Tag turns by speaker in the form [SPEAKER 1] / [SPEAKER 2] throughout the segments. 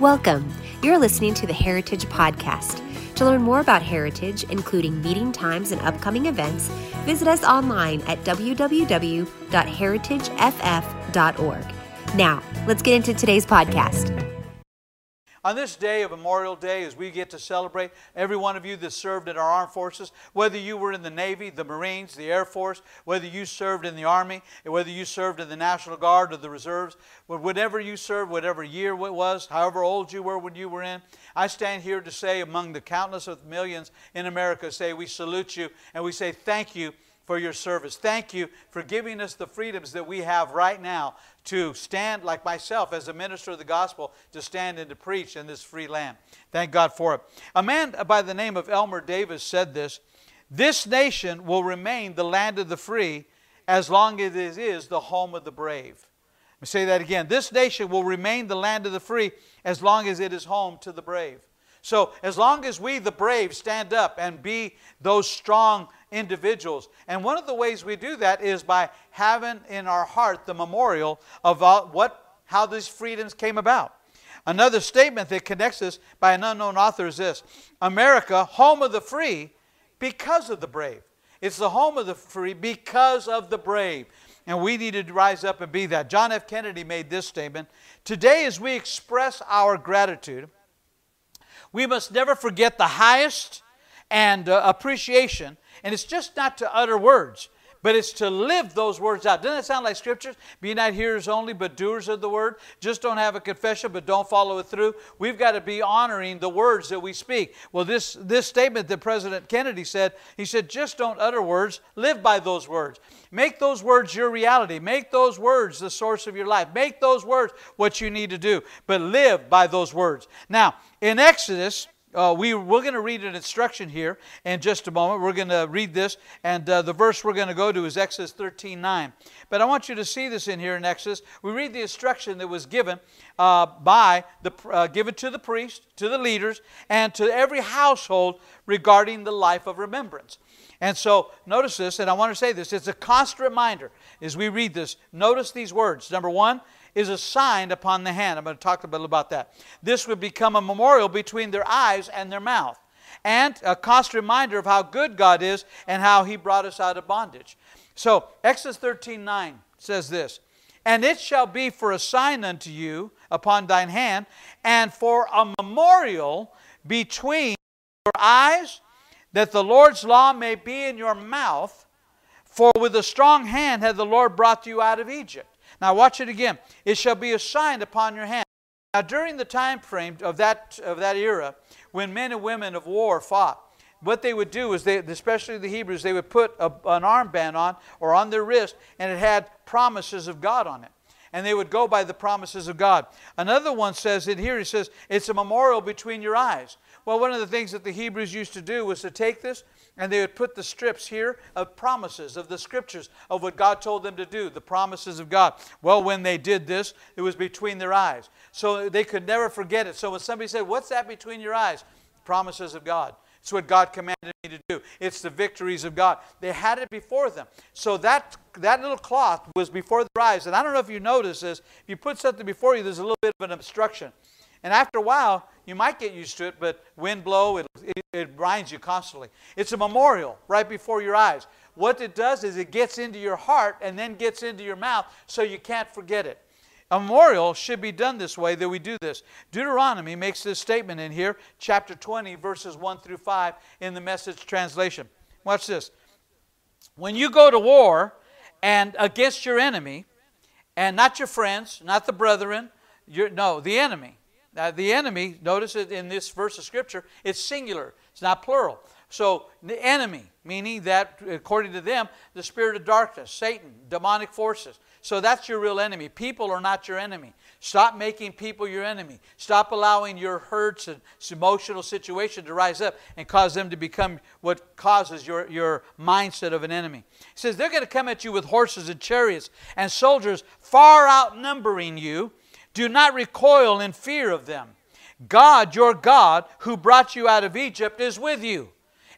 [SPEAKER 1] Welcome. You're listening to the Heritage Podcast. To learn more about Heritage, including meeting times and upcoming events, visit us online at www.heritageff.org. Now, let's get into today's podcast.
[SPEAKER 2] On this day of Memorial Day, as we get to celebrate every one of you that served in our armed forces, whether you were in the Navy, the Marines, the Air Force, whether you served in the Army, whether you served in the National Guard or the Reserves, whatever you served, whatever year it was, however old you were when you were in, I stand here to say, among the countless of millions in America, say we salute you and we say thank you for your service. Thank you for giving us the freedoms that we have right now to stand, like myself, as a minister of the gospel, to stand and to preach in this free land. Thank God for it. A man by the name of Elmer Davis said this This nation will remain the land of the free as long as it is the home of the brave. Let me say that again. This nation will remain the land of the free as long as it is home to the brave. So, as long as we, the brave, stand up and be those strong individuals. And one of the ways we do that is by having in our heart the memorial of uh, what, how these freedoms came about. Another statement that connects this by an unknown author is this America, home of the free, because of the brave. It's the home of the free because of the brave. And we need to rise up and be that. John F. Kennedy made this statement Today, as we express our gratitude, we must never forget the highest and uh, appreciation. And it's just not to utter words, but it's to live those words out. Doesn't that sound like scriptures? Be not hearers only, but doers of the word. Just don't have a confession, but don't follow it through. We've got to be honoring the words that we speak. Well, this, this statement that President Kennedy said, he said, just don't utter words, live by those words. Make those words your reality. Make those words the source of your life. Make those words what you need to do, but live by those words. Now, in Exodus, uh, we, we're going to read an instruction here in just a moment. We're going to read this, and uh, the verse we're going to go to is Exodus 13 9. But I want you to see this in here in Exodus. We read the instruction that was given uh, by the, uh, given to the priest, to the leaders, and to every household regarding the life of remembrance. And so notice this, and I want to say this it's a constant reminder as we read this. Notice these words. Number one, is a sign upon the hand. I'm going to talk a little about that. This would become a memorial between their eyes and their mouth, and a constant reminder of how good God is and how He brought us out of bondage. So, Exodus 13 9 says this And it shall be for a sign unto you upon thine hand, and for a memorial between your eyes, that the Lord's law may be in your mouth. For with a strong hand hath the Lord brought you out of Egypt. Now watch it again. It shall be a sign upon your hand. Now during the time frame of that, of that era, when men and women of war fought, what they would do is, they, especially the Hebrews, they would put a, an armband on or on their wrist, and it had promises of God on it. And they would go by the promises of God. Another one says in here, he says, it's a memorial between your eyes. Well, one of the things that the Hebrews used to do was to take this and they would put the strips here of promises, of the scriptures, of what God told them to do, the promises of God. Well, when they did this, it was between their eyes. So they could never forget it. So when somebody said, What's that between your eyes? Promises of God. It's what God commanded me to do. It's the victories of God. They had it before them. So that, that little cloth was before their eyes. And I don't know if you notice this. If you put something before you, there's a little bit of an obstruction. And after a while, you might get used to it, but wind blow, it, it, it binds you constantly. It's a memorial right before your eyes. What it does is it gets into your heart and then gets into your mouth so you can't forget it. A memorial should be done this way that we do this. Deuteronomy makes this statement in here, chapter 20, verses 1 through 5 in the message translation. Watch this. When you go to war and against your enemy, and not your friends, not the brethren, no, the enemy, now, the enemy, notice it in this verse of Scripture, it's singular, it's not plural. So, the enemy, meaning that, according to them, the spirit of darkness, Satan, demonic forces. So, that's your real enemy. People are not your enemy. Stop making people your enemy. Stop allowing your hurts and emotional situation to rise up and cause them to become what causes your, your mindset of an enemy. He says they're going to come at you with horses and chariots and soldiers far outnumbering you do not recoil in fear of them. God, your God, who brought you out of Egypt, is with you.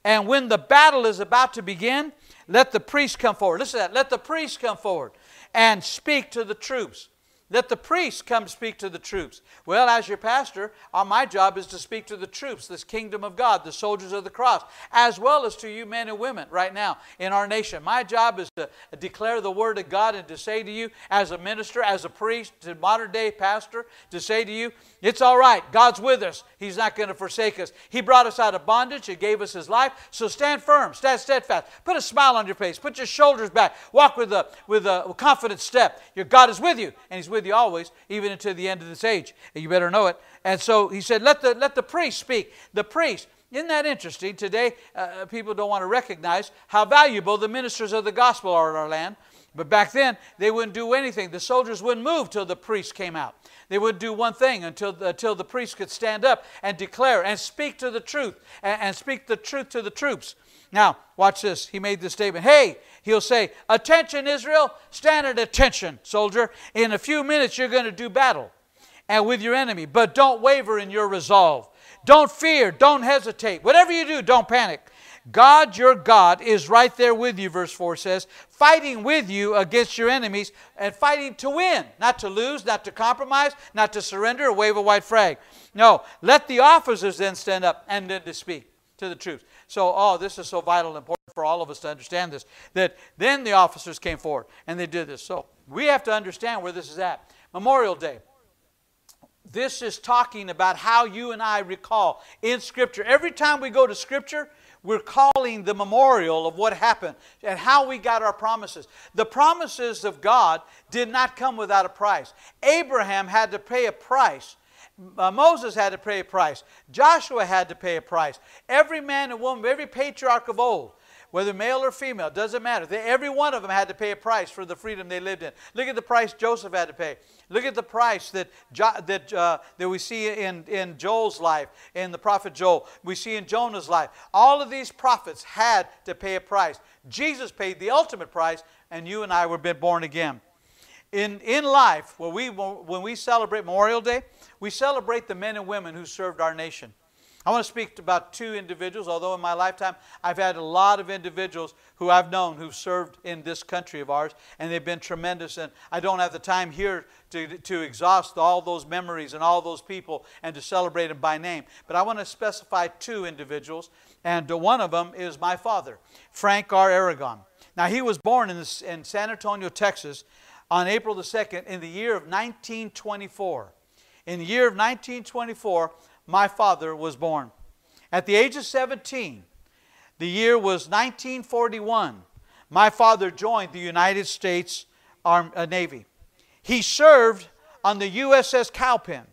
[SPEAKER 2] And when the battle is about to begin, let the priest come forward. Listen to that. Let the priest come forward and speak to the troops. Let the priests come speak to the troops. Well, as your pastor, uh, my job is to speak to the troops, this kingdom of God, the soldiers of the cross, as well as to you men and women right now in our nation. My job is to declare the word of God and to say to you, as a minister, as a priest, to modern day pastor, to say to you, it's all right. God's with us. He's not going to forsake us. He brought us out of bondage. He gave us His life. So stand firm, stand steadfast. Put a smile on your face. Put your shoulders back. Walk with a with a confident step. Your God is with you, and He's with you always, even until the end of this age. You better know it. And so He said, "Let the let the priest speak." The priest. Isn't that interesting? Today, uh, people don't want to recognize how valuable the ministers of the gospel are in our land. But back then, they wouldn't do anything. The soldiers wouldn't move till the priest came out. They wouldn't do one thing until, until the priest could stand up and declare and speak to the truth and, and speak the truth to the troops. Now, watch this. He made this statement. Hey, he'll say, Attention, Israel, stand at attention, soldier. In a few minutes, you're going to do battle and with your enemy, but don't waver in your resolve. Don't fear, don't hesitate. Whatever you do, don't panic. God, your God, is right there with you, verse 4 says, fighting with you against your enemies and fighting to win, not to lose, not to compromise, not to surrender or wave a white flag. No, let the officers then stand up and then to speak to the troops. So, oh, this is so vital and important for all of us to understand this. That then the officers came forward and they did this. So, we have to understand where this is at. Memorial Day. This is talking about how you and I recall in Scripture. Every time we go to Scripture, we're calling the memorial of what happened and how we got our promises. The promises of God did not come without a price. Abraham had to pay a price. Uh, Moses had to pay a price. Joshua had to pay a price. Every man and woman, every patriarch of old whether male or female, doesn't matter. They, every one of them had to pay a price for the freedom they lived in. Look at the price Joseph had to pay. Look at the price that, jo- that, uh, that we see in, in Joel's life, in the prophet Joel. We see in Jonah's life. All of these prophets had to pay a price. Jesus paid the ultimate price, and you and I were born again. In, in life, when we, when we celebrate Memorial Day, we celebrate the men and women who served our nation. I want to speak about two individuals, although in my lifetime I've had a lot of individuals who I've known who've served in this country of ours, and they've been tremendous. And I don't have the time here to, to exhaust all those memories and all those people and to celebrate them by name. But I want to specify two individuals, and uh, one of them is my father, Frank R. Aragon. Now, he was born in, in San Antonio, Texas, on April the 2nd in the year of 1924. In the year of 1924, my father was born. At the age of 17, the year was 1941, my father joined the United States Army, uh, Navy. He served on the USS Cowpen,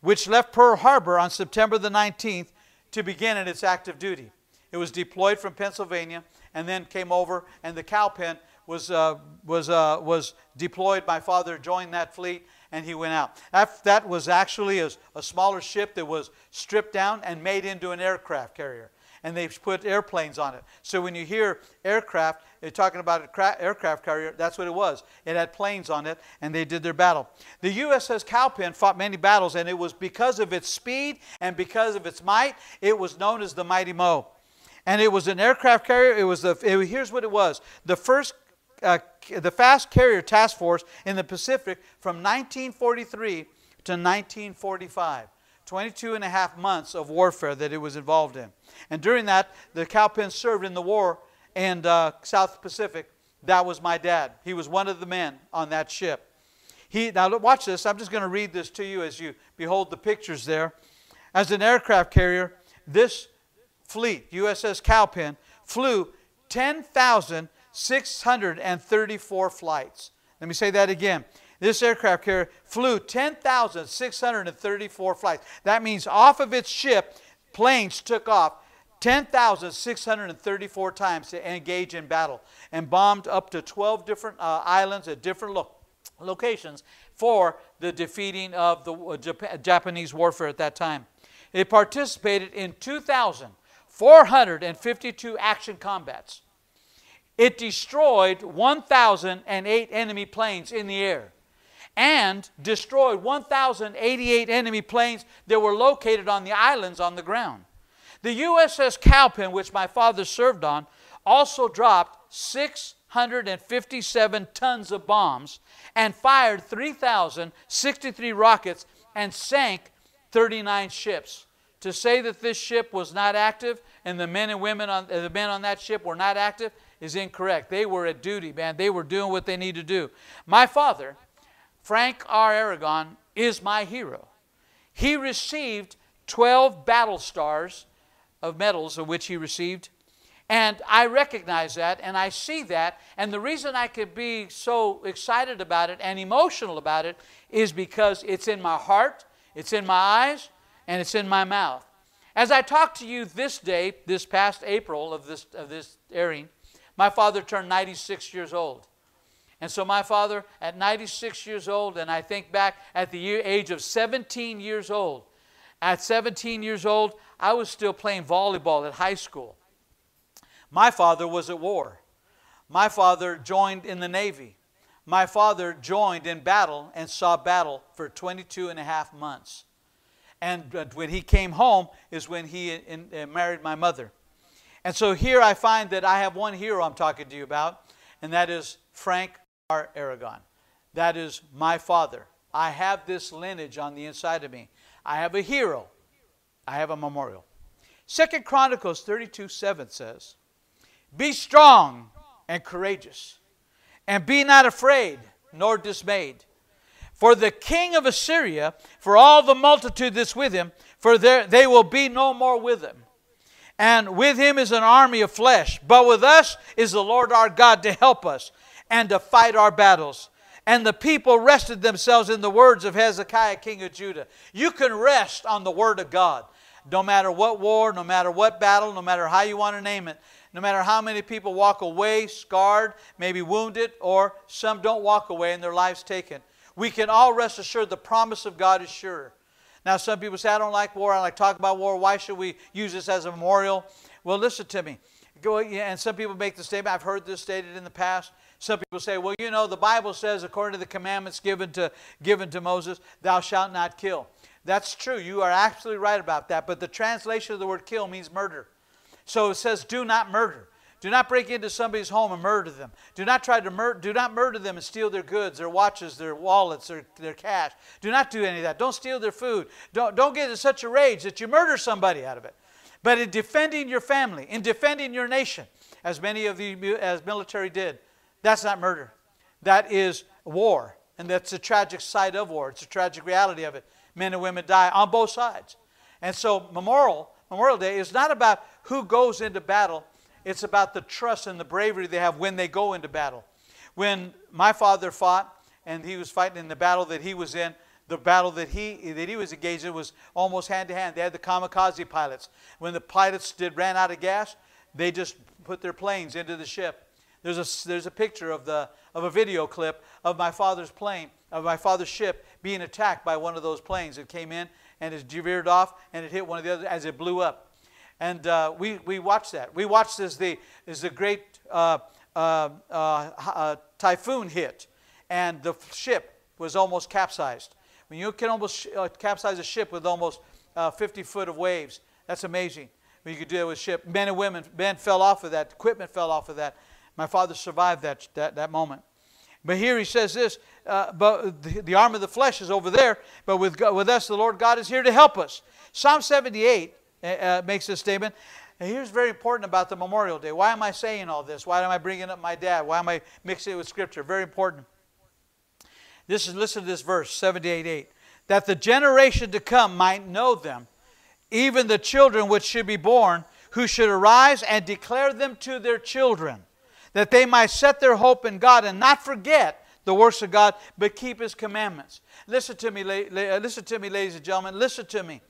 [SPEAKER 2] which left Pearl Harbor on September the 19th to begin in its active duty. It was deployed from Pennsylvania and then came over, and the Cowpen was, uh, was, uh, was deployed. My father joined that fleet and he went out. That, that was actually a, a smaller ship that was stripped down and made into an aircraft carrier. And they put airplanes on it. So when you hear aircraft, they're talking about an aircraft carrier, that's what it was. It had planes on it, and they did their battle. The USS Cowpen fought many battles, and it was because of its speed and because of its might, it was known as the Mighty Mo. And it was an aircraft carrier. It was the, it, here's what it was the first uh, the Fast Carrier Task Force in the Pacific from 1943 to 1945. 22 and a half months of warfare that it was involved in. And during that, the Cowpen served in the war in uh, South Pacific. That was my dad. He was one of the men on that ship. He, now, watch this. I'm just going to read this to you as you behold the pictures there. As an aircraft carrier, this fleet, USS Cowpen, flew 10,000 634 flights. Let me say that again. This aircraft carrier flew 10,634 flights. That means off of its ship, planes took off 10,634 times to engage in battle and bombed up to 12 different uh, islands at different lo- locations for the defeating of the uh, Jap- Japanese warfare at that time. It participated in 2,452 action combats. It destroyed 1,008 enemy planes in the air and destroyed 1,088 enemy planes that were located on the islands on the ground. The USS Cowpen, which my father served on, also dropped 657 tons of bombs and fired 3,063 rockets and sank 39 ships. To say that this ship was not active and the men and women on the men on that ship were not active is incorrect. They were at duty, man. They were doing what they need to do. My father, Frank R. Aragon, is my hero. He received 12 battle stars of medals of which he received and I recognize that and I see that. And the reason I could be so excited about it and emotional about it is because it's in my heart, it's in my eyes, and it's in my mouth. As I talk to you this day, this past April of this, of this airing, my father turned 96 years old. And so, my father, at 96 years old, and I think back at the year, age of 17 years old, at 17 years old, I was still playing volleyball at high school. My father was at war. My father joined in the Navy. My father joined in battle and saw battle for 22 and a half months. And when he came home is when he in, uh, married my mother. And so here I find that I have one hero I'm talking to you about, and that is Frank R. Aragon. That is my father. I have this lineage on the inside of me. I have a hero. I have a memorial. Second Chronicles 32 7 says, be strong and courageous, and be not afraid nor dismayed. For the king of Assyria, for all the multitude that's with him, for there, they will be no more with him. And with him is an army of flesh, but with us is the Lord our God to help us and to fight our battles. And the people rested themselves in the words of Hezekiah, king of Judah. You can rest on the word of God. No matter what war, no matter what battle, no matter how you want to name it, no matter how many people walk away scarred, maybe wounded, or some don't walk away and their lives taken, we can all rest assured the promise of God is sure. Now, some people say, I don't like war, I like talk about war. Why should we use this as a memorial? Well, listen to me. Go, and some people make the statement, I've heard this stated in the past. Some people say, well, you know, the Bible says, according to the commandments given to, given to Moses, thou shalt not kill. That's true. You are absolutely right about that. But the translation of the word kill means murder. So it says, do not murder. Do not break into somebody's home and murder them. Do not try to murder, do not murder them and steal their goods, their watches, their wallets, their, their cash. Do not do any of that. Don't steal their food. Don't, don't get in such a rage that you murder somebody out of it. But in defending your family, in defending your nation, as many of the as military did, that's not murder. That is war. And that's the tragic side of war. It's a tragic reality of it. Men and women die on both sides. And so Memorial, Memorial Day is not about who goes into battle. It's about the trust and the bravery they have when they go into battle. When my father fought and he was fighting in the battle that he was in, the battle that he that he was engaged in was almost hand to hand. They had the kamikaze pilots. When the pilots did ran out of gas, they just put their planes into the ship. There's a, there's a picture of, the, of a video clip of my father's plane, of my father's ship being attacked by one of those planes. It came in and it veered off and it hit one of the others as it blew up. And uh, we, we watched that. We watched as the, as the great uh, uh, uh, uh typhoon hit, and the ship was almost capsized. I mean, you can almost uh, capsize a ship with almost 50 foot of waves. That's amazing. When you could do it with ship. Men and women, men fell off of that. Equipment fell off of that. My father survived that, that, that moment. But here he says this, uh, but the, the, arm of the flesh is over there, but with, with us, the Lord God is here to help us. Psalm 78 uh, uh, makes this statement. And here's very important about the Memorial Day. Why am I saying all this? Why am I bringing up my dad? Why am I mixing it with Scripture? Very important. This is listen to this verse 78 8. That the generation to come might know them, even the children which should be born, who should arise and declare them to their children, that they might set their hope in God and not forget the works of God, but keep His commandments. Listen to me, listen to me, ladies and gentlemen. Listen to me.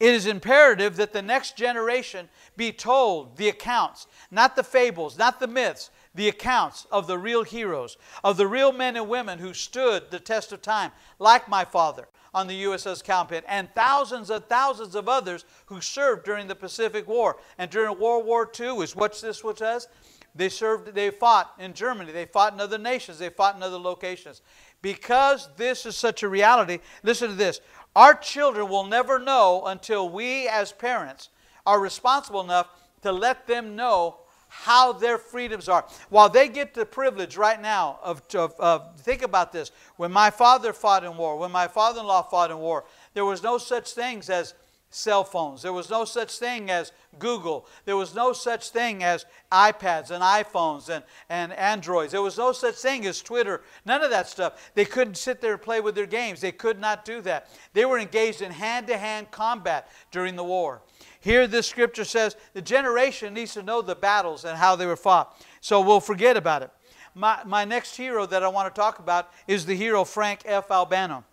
[SPEAKER 2] It is imperative that the next generation be told the accounts, not the fables, not the myths, the accounts of the real heroes, of the real men and women who stood the test of time, like my father on the USS Cowpens, and thousands and thousands of others who served during the Pacific War. And during World War II, is what this was They served, they fought in Germany, they fought in other nations, they fought in other locations. Because this is such a reality, listen to this. Our children will never know until we, as parents, are responsible enough to let them know how their freedoms are. While they get the privilege right now of, of, of think about this. When my father fought in war, when my father in law fought in war, there was no such things as cell phones. There was no such thing as Google. There was no such thing as iPads and iPhones and, and Androids. There was no such thing as Twitter. None of that stuff. They couldn't sit there and play with their games. They could not do that. They were engaged in hand to hand combat during the war. Here, this scripture says the generation needs to know the battles and how they were fought. So we'll forget about it. My, my next hero that I want to talk about is the hero Frank F. Albano.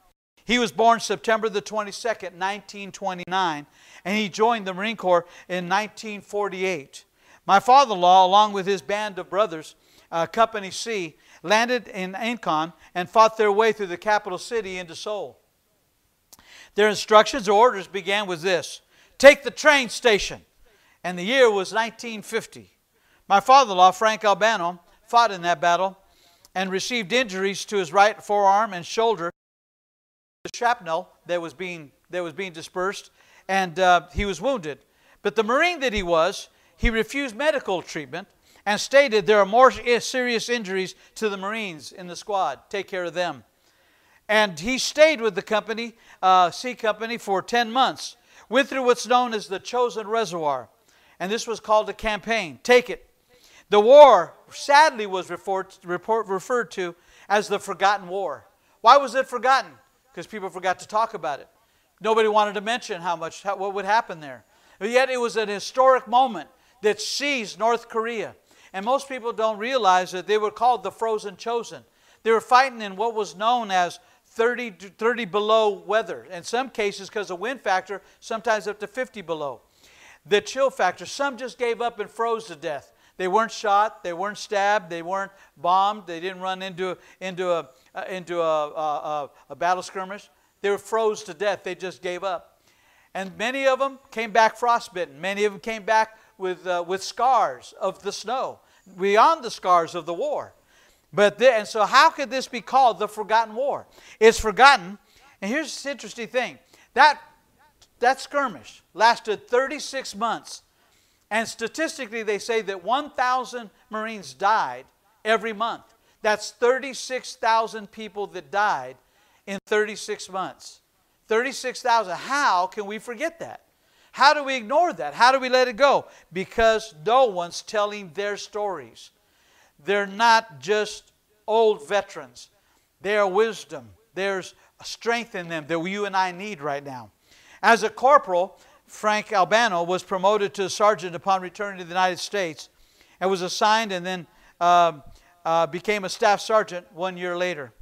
[SPEAKER 2] He was born September the 22nd, 1929, and he joined the Marine Corps in 1948. My father in law, along with his band of brothers, uh, Company C, landed in Incheon and fought their way through the capital city into Seoul. Their instructions or orders began with this Take the train station. And the year was 1950. My father in law, Frank Albano, fought in that battle and received injuries to his right forearm and shoulder shrapnel that was being, that was being dispersed, and uh, he was wounded. But the Marine that he was, he refused medical treatment and stated there are more serious injuries to the Marines in the squad. Take care of them. And he stayed with the company, uh, C Company, for 10 months. Went through what's known as the Chosin Reservoir. And this was called a campaign. Take it. The war, sadly, was referred, referred to as the Forgotten War. Why was it forgotten? Because people forgot to talk about it. Nobody wanted to mention how much, how, what would happen there. But yet it was an historic moment that seized North Korea. And most people don't realize that they were called the Frozen Chosin. They were fighting in what was known as 30, 30 below weather. In some cases, because of wind factor, sometimes up to 50 below. The chill factor, some just gave up and froze to death. They weren't shot, they weren't stabbed, they weren't bombed, they didn't run into, into, a, uh, into a, a, battle skirmish. They were froze to death, they just gave up. And many of them came back frostbitten. Many of them came back with, uh, with scars of the snow, beyond the scars of the war. But the, and so, how could this be called the forgotten war? It's forgotten. And here's the interesting thing that, that skirmish lasted 36 months and statistically, they say that 1,000 Marines died every month. That's 36,000 people that died in 36 months. 36,000. How can we forget that? How do we ignore that? How do we let it go? Because no one's telling their stories. They're not just old veterans, they are wisdom. There's strength in them that you and I need right now. As a corporal, Frank Albano was promoted to sergeant upon returning to the United States and was assigned and then uh, uh, became a staff sergeant one year later.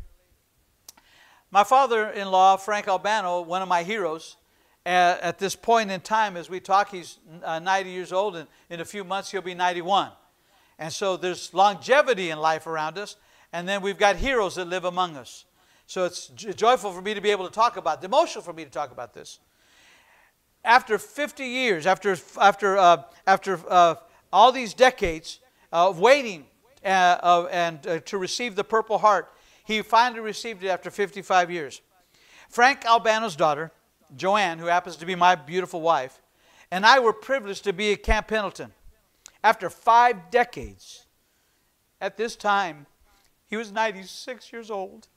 [SPEAKER 2] My father in law, Frank Albano, one of my heroes, at, at, this point in time as we talk, he's uh, 90 years old, and in a few months he'll be 91. And so there's longevity in life around us, and then we've got heroes that live among us. So it's joyful for me to be able to talk about, emotional for me to talk about this after 50 years, after, after, uh, after uh, all these decades of waiting uh, and uh, to receive the Purple Heart, he finally received it after 55 years. Frank Albano's daughter, Joanne, who happens to be my beautiful wife, and I were privileged to be at Camp Pendleton. After five decades, at this time, he was 96 years old.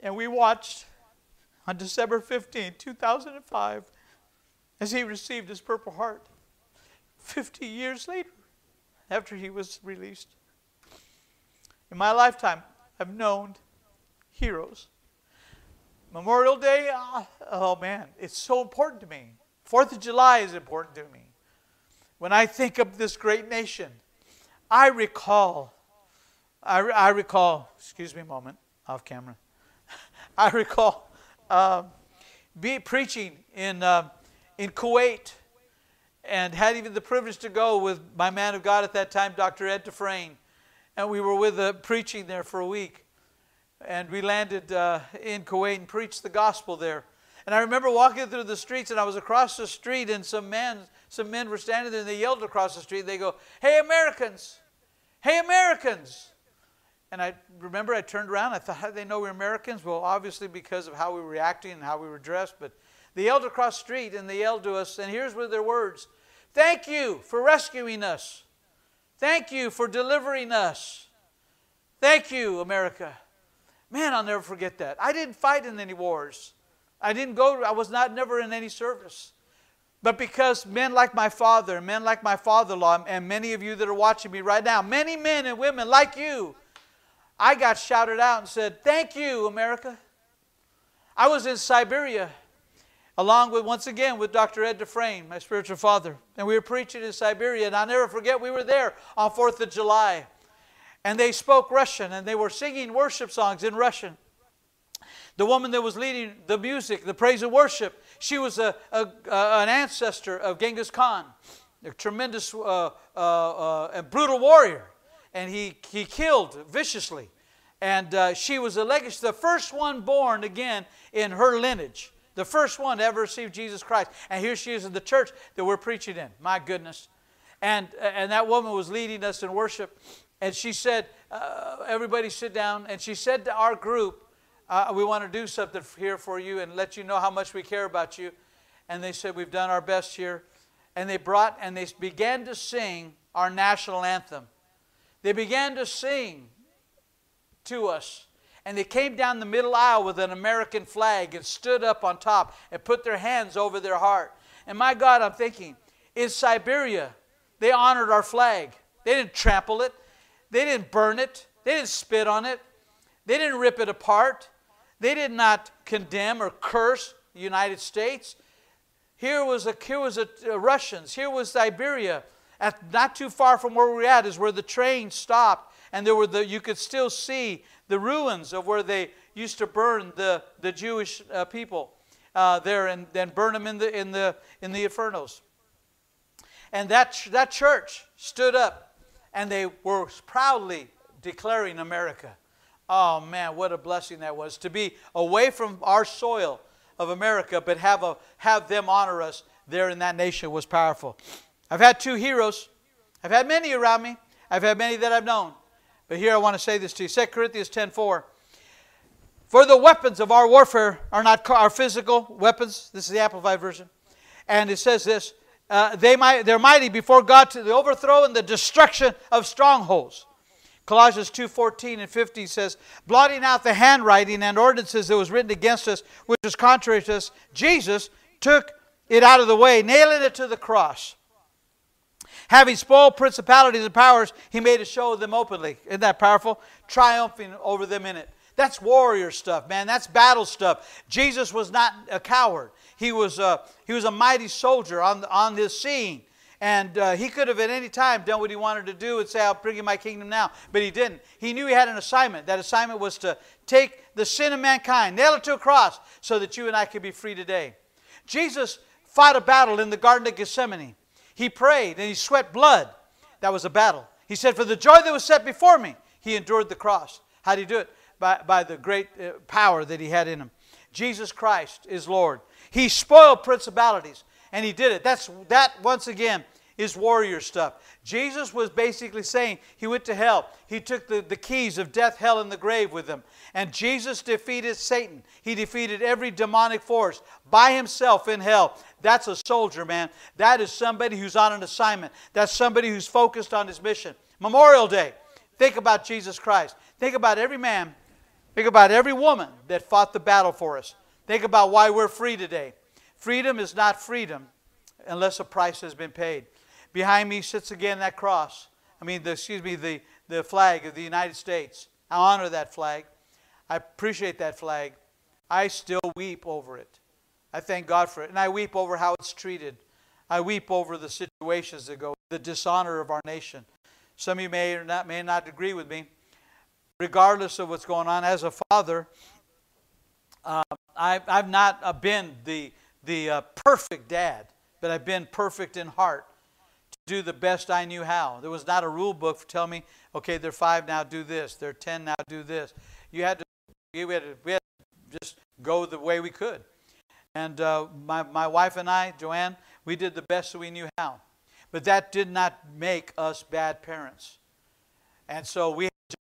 [SPEAKER 2] And we watched on December 15, 2005, as he received his Purple Heart 50 years later after he was released. In my lifetime, I've known heroes. Memorial Day, oh, oh man, it's so important to me. Fourth of July is important to me. When I think of this great nation, I recall, I, I recall, excuse me a moment, off camera. I recall uh, be preaching in, uh, in Kuwait and had even the privilege to go with my man of God at that time, Dr. Ed Dufresne. And we were with uh, preaching there for a week. And we landed uh, in Kuwait and preached the gospel there. And I remember walking through the streets, and I was across the street, and some men, some men were standing there, and they yelled across the street. They go, "Hey Americans! Hey Americans!" And I remember I turned around. I thought, how do they know we're Americans? Well, obviously because of how we were reacting and how we were dressed. But they yelled across the street and they yelled to us, and here's were their words Thank you for rescuing us. Thank you for delivering us. Thank you, America. Man, I'll never forget that. I didn't fight in any wars. I didn't go, I was not never in any service. But because men like my father, men like my father in law, and many of you that are watching me right now, many men and women like you, I got shouted out and said, Thank you, America. I was in Siberia along with, once again, with Dr. Ed Dufresne, my spiritual father. And we were preaching in Siberia. And I'll never forget, we were there on 4th of July. And they spoke Russian and they were singing worship songs in Russian. The woman that was leading the music, the praise and worship, she was a, a, a an ancestor of Genghis Khan, a tremendous uh, uh, uh, brutal warrior. And he, he killed viciously. And uh, she was a legacy, the first one born again in her lineage. The first one to ever receive Jesus Christ. And here she is in the church that we're preaching in. My goodness. And, and that woman was leading us in worship. And she said, uh, Everybody sit down. And she said to our group, uh, We want to do something here for you and let you know how much we care about you. And they said, We've done our best here. And they brought and they began to sing our national anthem. They began to sing to us and they came down the middle aisle with an American flag and stood up on top and put their hands over their heart. And my God, I'm thinking, in Siberia, they honored our flag. They didn't trample it, they didn't burn it, they didn't spit on it, they didn't rip it apart, they did not condemn or curse the United States. Here was a, here was a, uh, Russians. Here was Siberia. At, not too far from where we we're at is where the train stopped, and there were the, you could still see the ruins of where they used to burn the, the Jewish uh, people uh, there and then burn them in the, in the, in the infernos. And that, that church stood up and they were proudly declaring America. Oh man, what a blessing that was to be away from our soil of America, but have, a, have them honor us there in that nation was powerful. I've had two heroes. I've had many around me. I've had many that I've known. But here I want to say this to you 2 Corinthians 10 4. For the weapons of our warfare are not our physical weapons. This is the Amplified Version. And it says this uh, they might, they're mighty before God to the overthrow and the destruction of strongholds. Colossians 2:14 and 15 says, blotting out the handwriting and ordinances that was written against us, which was contrary to us, Jesus took it out of the way, nailing it to the cross. Having spoiled principalities and powers, he made a show of them openly. Isn't that powerful? Triumphing over them in it. That's warrior stuff, man. That's battle stuff. Jesus was not a coward. He was a, he was a mighty soldier on, on this scene. And uh, he could have at any time done what he wanted to do and say, I'll bring you my kingdom now. But he didn't. He knew he had an assignment. That assignment was to take the sin of mankind, nail it to a cross, so that you and I could be free today. Jesus fought a battle in the Garden of Gethsemane. He prayed and he sweat blood. That was a battle. He said, For the joy that was set before me, he endured the cross. How did he do it? By, by the great uh, power that he had in him. Jesus Christ is Lord. He spoiled principalities, and he did it. That's that once again is warrior stuff. Jesus was basically saying he went to hell. He took the, the keys of death, hell, and the grave with him. And Jesus defeated Satan. He defeated every demonic force by himself in hell. That's a soldier, man. That is somebody who's on an assignment. That's somebody who's focused on his mission. Memorial Day. Think about Jesus Christ. Think about every man. Think about every woman that fought the battle for us. Think about why we're free today. Freedom is not freedom unless a price has been paid. Behind me sits again that cross. I mean, the, excuse me, the, the flag of the United States. I honor that flag. I appreciate that flag. I still weep over it. I thank God for it. And I weep over how it's treated. I weep over the situations that go, the dishonor of our nation. Some of you may or not, may not agree with me. Regardless of what's going on, as a father, uh, I, have not been the, the uh, perfect dad, but I've been perfect in heart do the best I knew how. There was not a rule book for telling me, okay, they're five now, do this. They're ten now, do this. You had to, we had to, we had to just go the way we could. And uh, my, my wife and I, Joanne, we did the best that we knew how. But that did not make us bad parents. And so we had to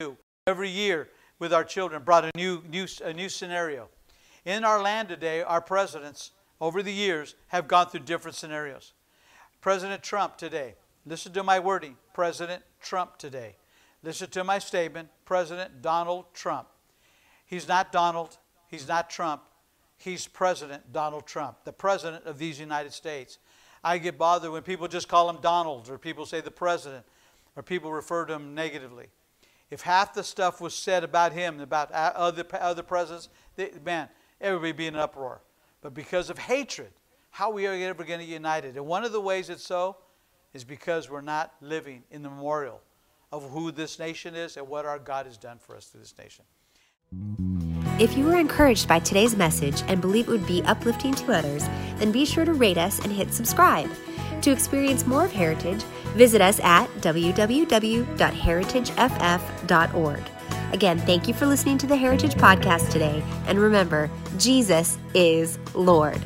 [SPEAKER 2] do every year with our children brought a new, new, a new scenario. In our land today, our presidents over the years have gone through different scenarios. President Trump today. Listen to my wording President Trump today. Listen to my statement President Donald Trump. He's not Donald, he's not Trump, he's President Donald Trump, the President of these United States. I get bothered when people just call him Donald or people say the President or people refer to him negatively. If half the stuff was said about him, about other, other presidents, they, man, everybody would be in an uproar. But because of hatred, how we are ever going to get united? And one of the ways it's so is because we're not living in the memorial of who this nation is and what our God has done for us through this nation.
[SPEAKER 1] If you were encouraged by today's message and believe it would be uplifting to others, then be sure to rate us and hit subscribe. To experience more of Heritage, visit us at www.heritageff.org. Again, thank you for listening to the Heritage Podcast today, and remember, Jesus is Lord.